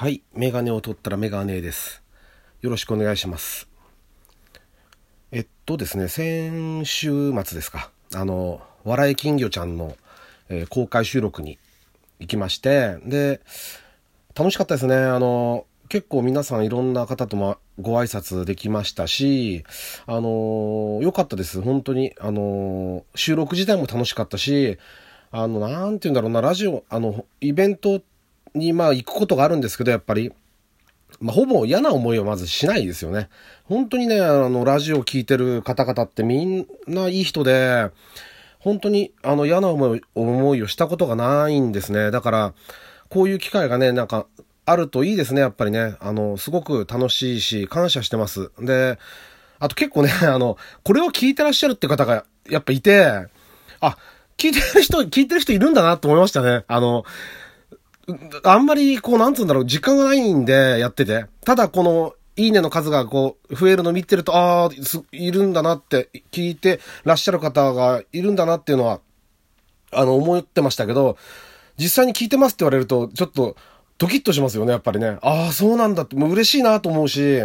はい。メガネを取ったらメガネです。よろしくお願いします。えっとですね、先週末ですか。あの、笑い金魚ちゃんの、えー公開収録に行きまして、で、楽しかったですね。あの、結構皆さんいろんな方ともご挨拶できましたし、あの、良かったです。本当に。あの、収録自体も楽しかったし、あの、なんて言うんだろうな、ラジオ、あの、イベントにまあ行くことがあるんですけど、やっぱり。まあ、ほぼ嫌な思いはまずしないですよね。本当にね、あの、ラジオ聞いてる方々ってみんないい人で、本当にあの嫌な思い思いをしたことがないんですね。だから、こういう機会がね、なんか、あるといいですね、やっぱりね。あの、すごく楽しいし、感謝してます。で、あと結構ね、あの、これを聞いてらっしゃるって方が、やっぱいて、あ、聞いてる人、聞いてる人いるんだなと思いましたね。あの、あんまり、こう、なんつうんだろう、時間がないんで、やってて。ただ、この、いいねの数が、こう、増えるの見てると、ああ、いるんだなって、聞いてらっしゃる方がいるんだなっていうのは、あの、思ってましたけど、実際に聞いてますって言われると、ちょっと、ドキッとしますよね、やっぱりね。ああ、そうなんだって、もう嬉しいなと思うし、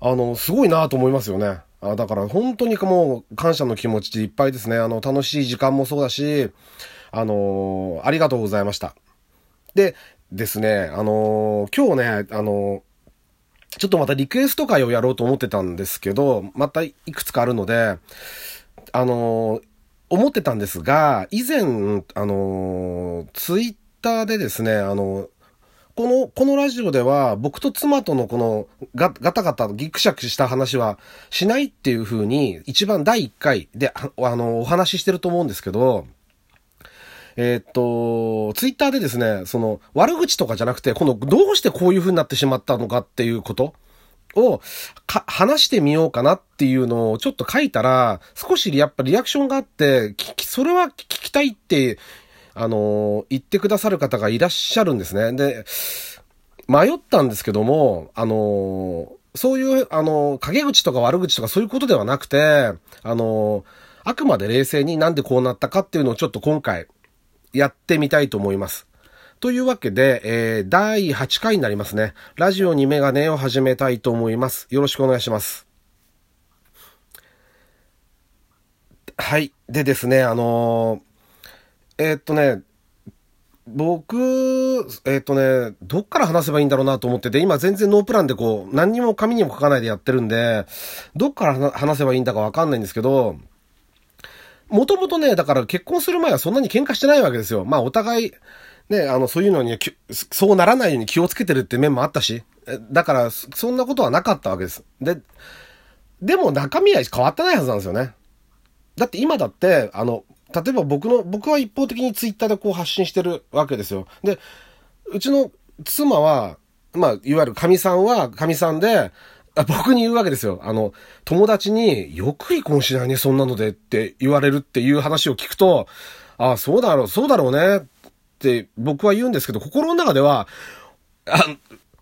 あの、すごいなと思いますよね。あだから、本当にもう、感謝の気持ちでいっぱいですね。あの、楽しい時間もそうだし、あのありがとうございました。で、ですね、あのー今日ね、あのーちょっとまたリクエスト会をやろうと思ってたんですけど、またいくつかあるので、あのー思ってたんですが、以前、あのーツイッターでですね、あのこの、このラジオでは、僕と妻とのこのガ、ガタガタギクシャクした話はしないっていう風に、一番第1回で、あの、お話ししてると思うんですけど、えーっと、ツイッターでですね、その、悪口とかじゃなくて、この、どうしてこういう風になってしまったのかっていうことを、か、話してみようかなっていうのをちょっと書いたら、少しやっぱリアクションがあって、聞き、それは聞きたいって、あの、言ってくださる方がいらっしゃるんですね。で、迷ったんですけども、あの、そういう、あの、陰口とか悪口とかそういうことではなくて、あの、あくまで冷静になんでこうなったかっていうのをちょっと今回、やってみたいと思います。というわけで、えー、第8回になりますね。ラジオにメガネを始めたいと思います。よろしくお願いします。はい。でですね、あのーえーっとね、僕、えっとね、どっから話せばいいんだろうなと思ってて、今全然ノープランでこう、何にも紙にも書かないでやってるんで、どっから話せばいいんだかわかんないんですけど、もともとね、だから結婚する前はそんなに喧嘩してないわけですよ。まあお互い、ね、あの、そういうのに、そうならないように気をつけてるって面もあったし、だから、そんなことはなかったわけです。で、でも中身は変わってないはずなんですよね。だって今だって、あの、例えば僕の、僕は一方的にツイッターでこう発信してるわけですよ。で、うちの妻は、まあ、いわゆる神さんは神さんで、僕に言うわけですよ。あの、友達によく離婚しないね、そんなのでって言われるっていう話を聞くと、ああ、そうだろう、そうだろうねって僕は言うんですけど、心の中では、あ、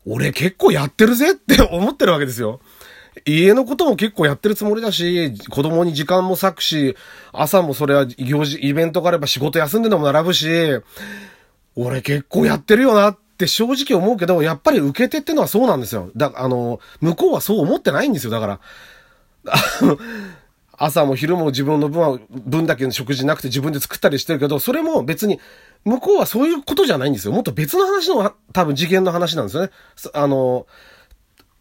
俺結構やってるぜって思ってるわけですよ。家のことも結構やってるつもりだし、子供に時間も割くし、朝もそれは行事、イベントがあれば仕事休んででも並ぶし、俺結構やってるよなっって正直思うけど、やっぱり受け手ってのはそうなんですよ。だ、あの、向こうはそう思ってないんですよ、だから。朝も昼も自分の分は、分だけの食事なくて自分で作ったりしてるけど、それも別に、向こうはそういうことじゃないんですよ。もっと別の話の、多分次元の話なんですよね。あの、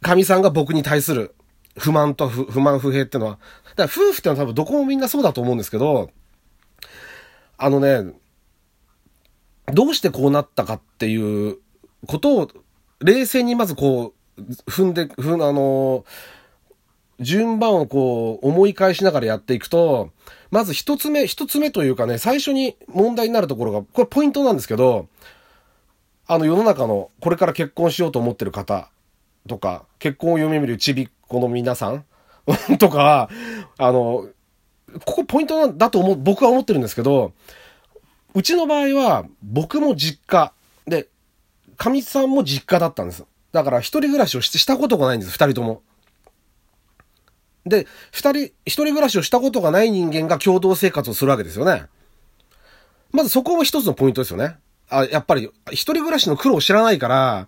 神さんが僕に対する不満と不不満不平ってのは。だから夫婦ってのは多分どこもみんなそうだと思うんですけど、あのね、どうしてこうなったかっていうことを、冷静にまずこう、踏んで、踏ん、あの、順番をこう、思い返しながらやっていくと、まず一つ目、一つ目というかね、最初に問題になるところが、これポイントなんですけど、あの世の中のこれから結婚しようと思ってる方とか、結婚を夢見るちびっ子の皆さん とか、あの、ここポイントなんだと思う、僕は思ってるんですけど、うちの場合は、僕も実家、で、かみさんも実家だったんです。だから一人暮らしをししたことがないんです、二人とも。で、二人、一人暮らしをしたことがない人間が共同生活をするわけですよね。まずそこも一つのポイントですよね。あ、やっぱり、一人暮らしの苦労を知らないから、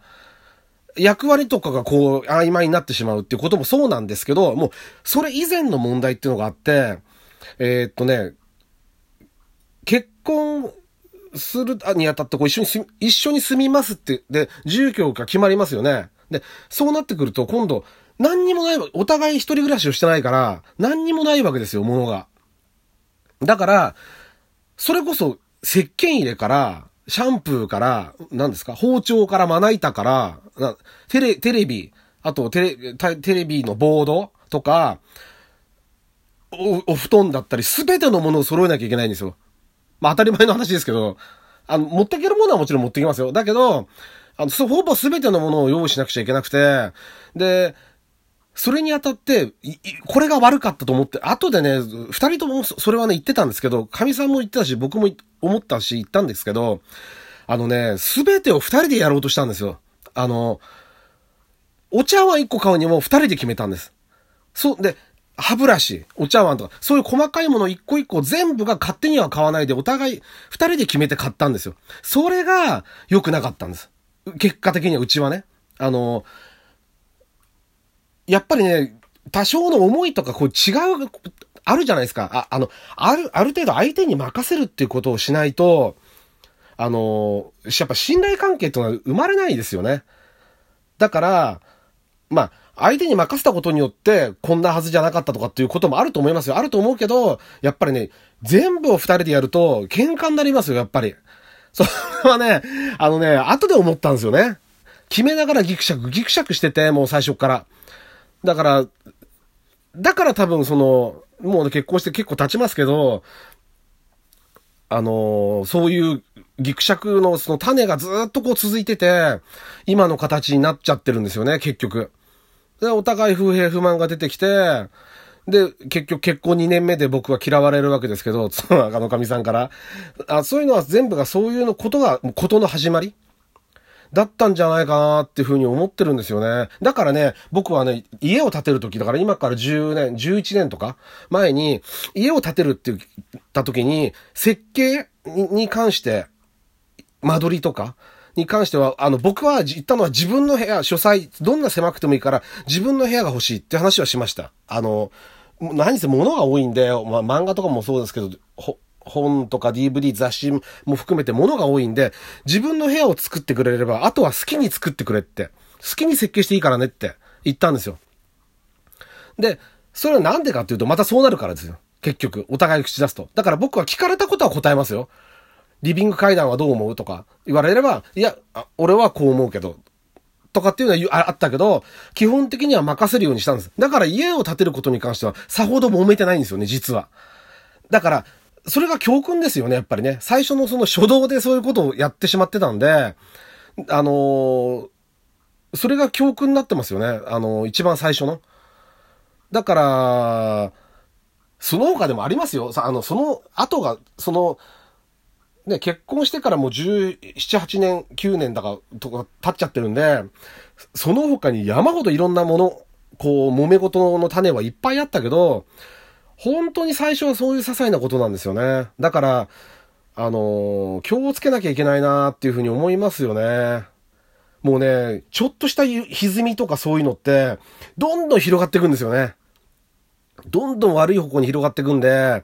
役割とかがこう、曖昧になってしまうっていうこともそうなんですけど、もう、それ以前の問題っていうのがあって、えー、っとね、結婚するにあたってこう一緒に住み、一緒に住みますって、で、住居が決まりますよね。で、そうなってくると今度、何にもないわ、お互い一人暮らしをしてないから、何にもないわけですよ、ものが。だから、それこそ、石鹸入れから、シャンプーから、何ですか、包丁からまな板から、テレ、テレビ、あとテレ、テレビのボードとか、お、お布団だったり、すべてのものを揃えなきゃいけないんですよ。まあ当たり前の話ですけど、あの、持っていけるものはもちろん持ってきますよ。だけど、あの、ほぼすべてのものを用意しなくちゃいけなくて、で、それにあたって、これが悪かったと思って、後でね、二人ともそれはね言ってたんですけど、神さんも言ってたし、僕も思ったし言ったんですけど、あのね、すべてを二人でやろうとしたんですよ。あの、お茶碗一個買うにも二人で決めたんです。そう、で、歯ブラシ、お茶碗とか、そういう細かいもの一個一個全部が勝手には買わないで、お互い二人で決めて買ったんですよ。それが良くなかったんです。結果的にはうちはね。あの、やっぱりね、多少の思いとかこう違う、あるじゃないですか。あ、あの、ある、ある程度相手に任せるっていうことをしないと、あの、やっぱ信頼関係ってのは生まれないですよね。だから、まあ、相手に任せたことによって、こんなはずじゃなかったとかっていうこともあると思いますよ。あると思うけど、やっぱりね、全部を二人でやると、喧嘩になりますよ、やっぱり。それはね、あのね、後で思ったんですよね。決めながらギクシャク、ギクシャクしてて、もう最初から。だから、だから多分その、もう、ね、結婚して結構経ちますけど、あの、そういうギクシャクのその種がずっとこう続いてて、今の形になっちゃってるんですよね、結局。で、お互い不平不満が出てきて、で、結局結婚2年目で僕は嫌われるわけですけど、妻、あの神さんから。あそういうのは全部がそういうのことが、ことの始まりだったんじゃないかなっていうふうに思ってるんですよね。だからね、僕はね、家を建てるとき、だから今から10年、11年とか前に、家を建てるって言ったときに、設計に関して、間取りとか、に関しては、あの、僕は言ったのは自分の部屋、書斎、どんな狭くてもいいから、自分の部屋が欲しいって話はしました。あの、何せ物が多いんで、まあ、漫画とかもそうですけど、本とか DVD 雑誌も含めて物が多いんで、自分の部屋を作ってくれれば、あとは好きに作ってくれって、好きに設計していいからねって言ったんですよ。で、それはなんでかっていうと、またそうなるからですよ。結局、お互い口出すと。だから僕は聞かれたことは答えますよ。リビング階段はどう思う？とか言われれば、いや、俺はこう思うけど、とかっていうのはあったけど、基本的には任せるようにしたんです。だから家を建てることに関しては、さほど揉めてないんですよね、実は。だから、それが教訓ですよね、やっぱりね。最初のその初動でそういうことをやってしまってたんで、あのー、それが教訓になってますよね。あのー、一番最初の。だから、その他でもありますよ。あの、その後が、その、ね、結婚してからもう17、8年、9年だか、とか経っちゃってるんで、その他に山ほどいろんなもの、こう、揉め事の種はいっぱいあったけど、本当に最初はそういう些細なことなんですよね。だから、あのー、気をつけなきゃいけないなっていうふうに思いますよね。もうね、ちょっとした歪みとかそういうのって、どんどん広がっていくんですよね。どんどん悪い方向に広がっていくんで、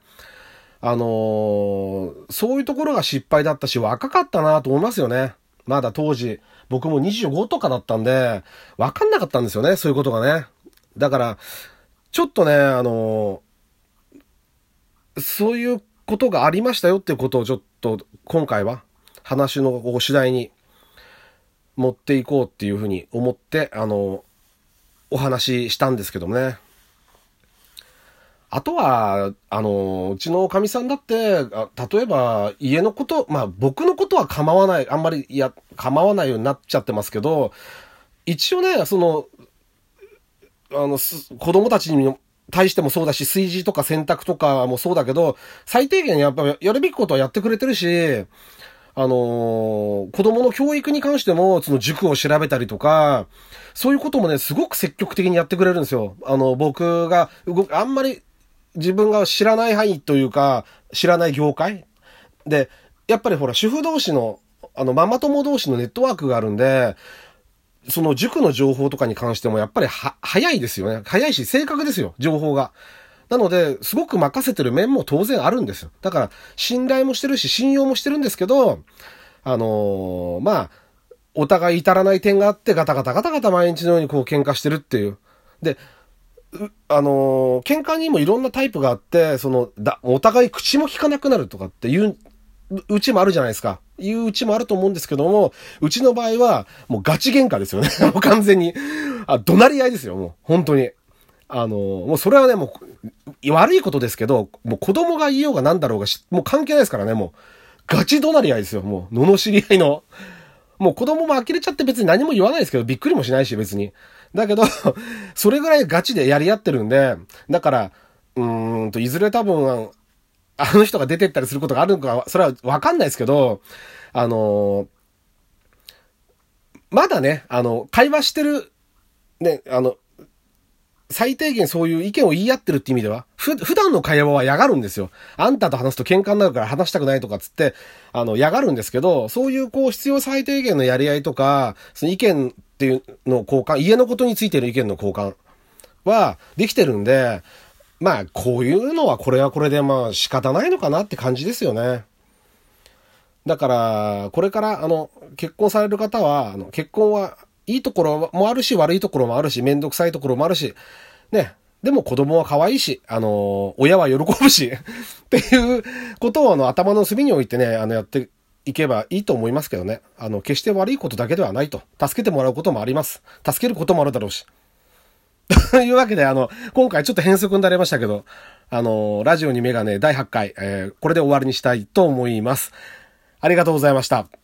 あのー、そういうところが失敗だったし、若かったなと思いますよね。まだ当時、僕も25とかだったんで、わかんなかったんですよね、そういうことがね。だから、ちょっとね、あのーそういうことがありましたよっていうことをちょっと今回は話の次第に持っていこうっていうふうに思って、あの、お話ししたんですけどもね。あとは、あの、うちのおかみさんだって、例えば家のこと、まあ僕のことは構わない、あんまり、いや、構わないようになっちゃってますけど、一応ね、その、あの、子供たちに対してもそうだし、炊事とか洗濯とかもそうだけど、最低限やっぱやるべきことはやってくれてるし、あのー、子供の教育に関しても、その塾を調べたりとか、そういうこともね、すごく積極的にやってくれるんですよ。あの、僕が、動くあんまり自分が知らない範囲というか、知らない業界で、やっぱりほら、主婦同士の、あの、ママ友同士のネットワークがあるんで、その塾の情報とかに関してもやっぱりは、早いですよね。早いし、正確ですよ、情報が。なので、すごく任せてる面も当然あるんですよ。だから、信頼もしてるし、信用もしてるんですけど、あのー、まあ、お互い至らない点があって、ガタガタガタガタ毎日のようにこう喧嘩してるっていう。で、あのー、喧嘩にもいろんなタイプがあって、その、だ、お互い口も聞かなくなるとかっていううちもあるじゃないですか。いううちもあると思うんですけども、うちの場合は、もうガチ喧嘩ですよね。もう完全に。あ、怒鳴り合いですよ、もう。本当に。あの、もうそれはね、もう、悪いことですけど、もう子供が言おうが何だろうがもう関係ないですからね、もう。ガチ怒鳴り合いですよ、もう。罵り合いの。もう子供も呆れちゃって別に何も言わないですけど、びっくりもしないし、別に。だけど、それぐらいガチでやり合ってるんで、だから、うーんと、いずれ多分、あの人が出てったりすることがあるのか、それはわかんないですけど、あのまだね、あの、会話してる、ね、あの、最低限そういう意見を言い合ってるって意味では、ふ、普段の会話は嫌がるんですよ。あんたと話すと喧嘩になるから話したくないとかつって、あの、嫌がるんですけど、そういうこう必要最低限のやり合いとか、その意見っていうの交換、家のことについての意見の交換はできてるんで、まあ、こういうのはこれはこれでまあ仕方ないのかなって感じですよね。だから、これから、あの、結婚される方は、あの、結婚はいいところもあるし、悪いところもあるし、めんどくさいところもあるし、ね。でも子供は可愛いし、あの、親は喜ぶし、っていうことをあの、頭の隅に置いてね、あの、やっていけばいいと思いますけどね。あの、決して悪いことだけではないと。助けてもらうこともあります。助けることもあるだろうし。と いうわけで、あの、今回ちょっと変則になりましたけど、あの、ラジオにメガネ第8回、えー、これで終わりにしたいと思います。ありがとうございました。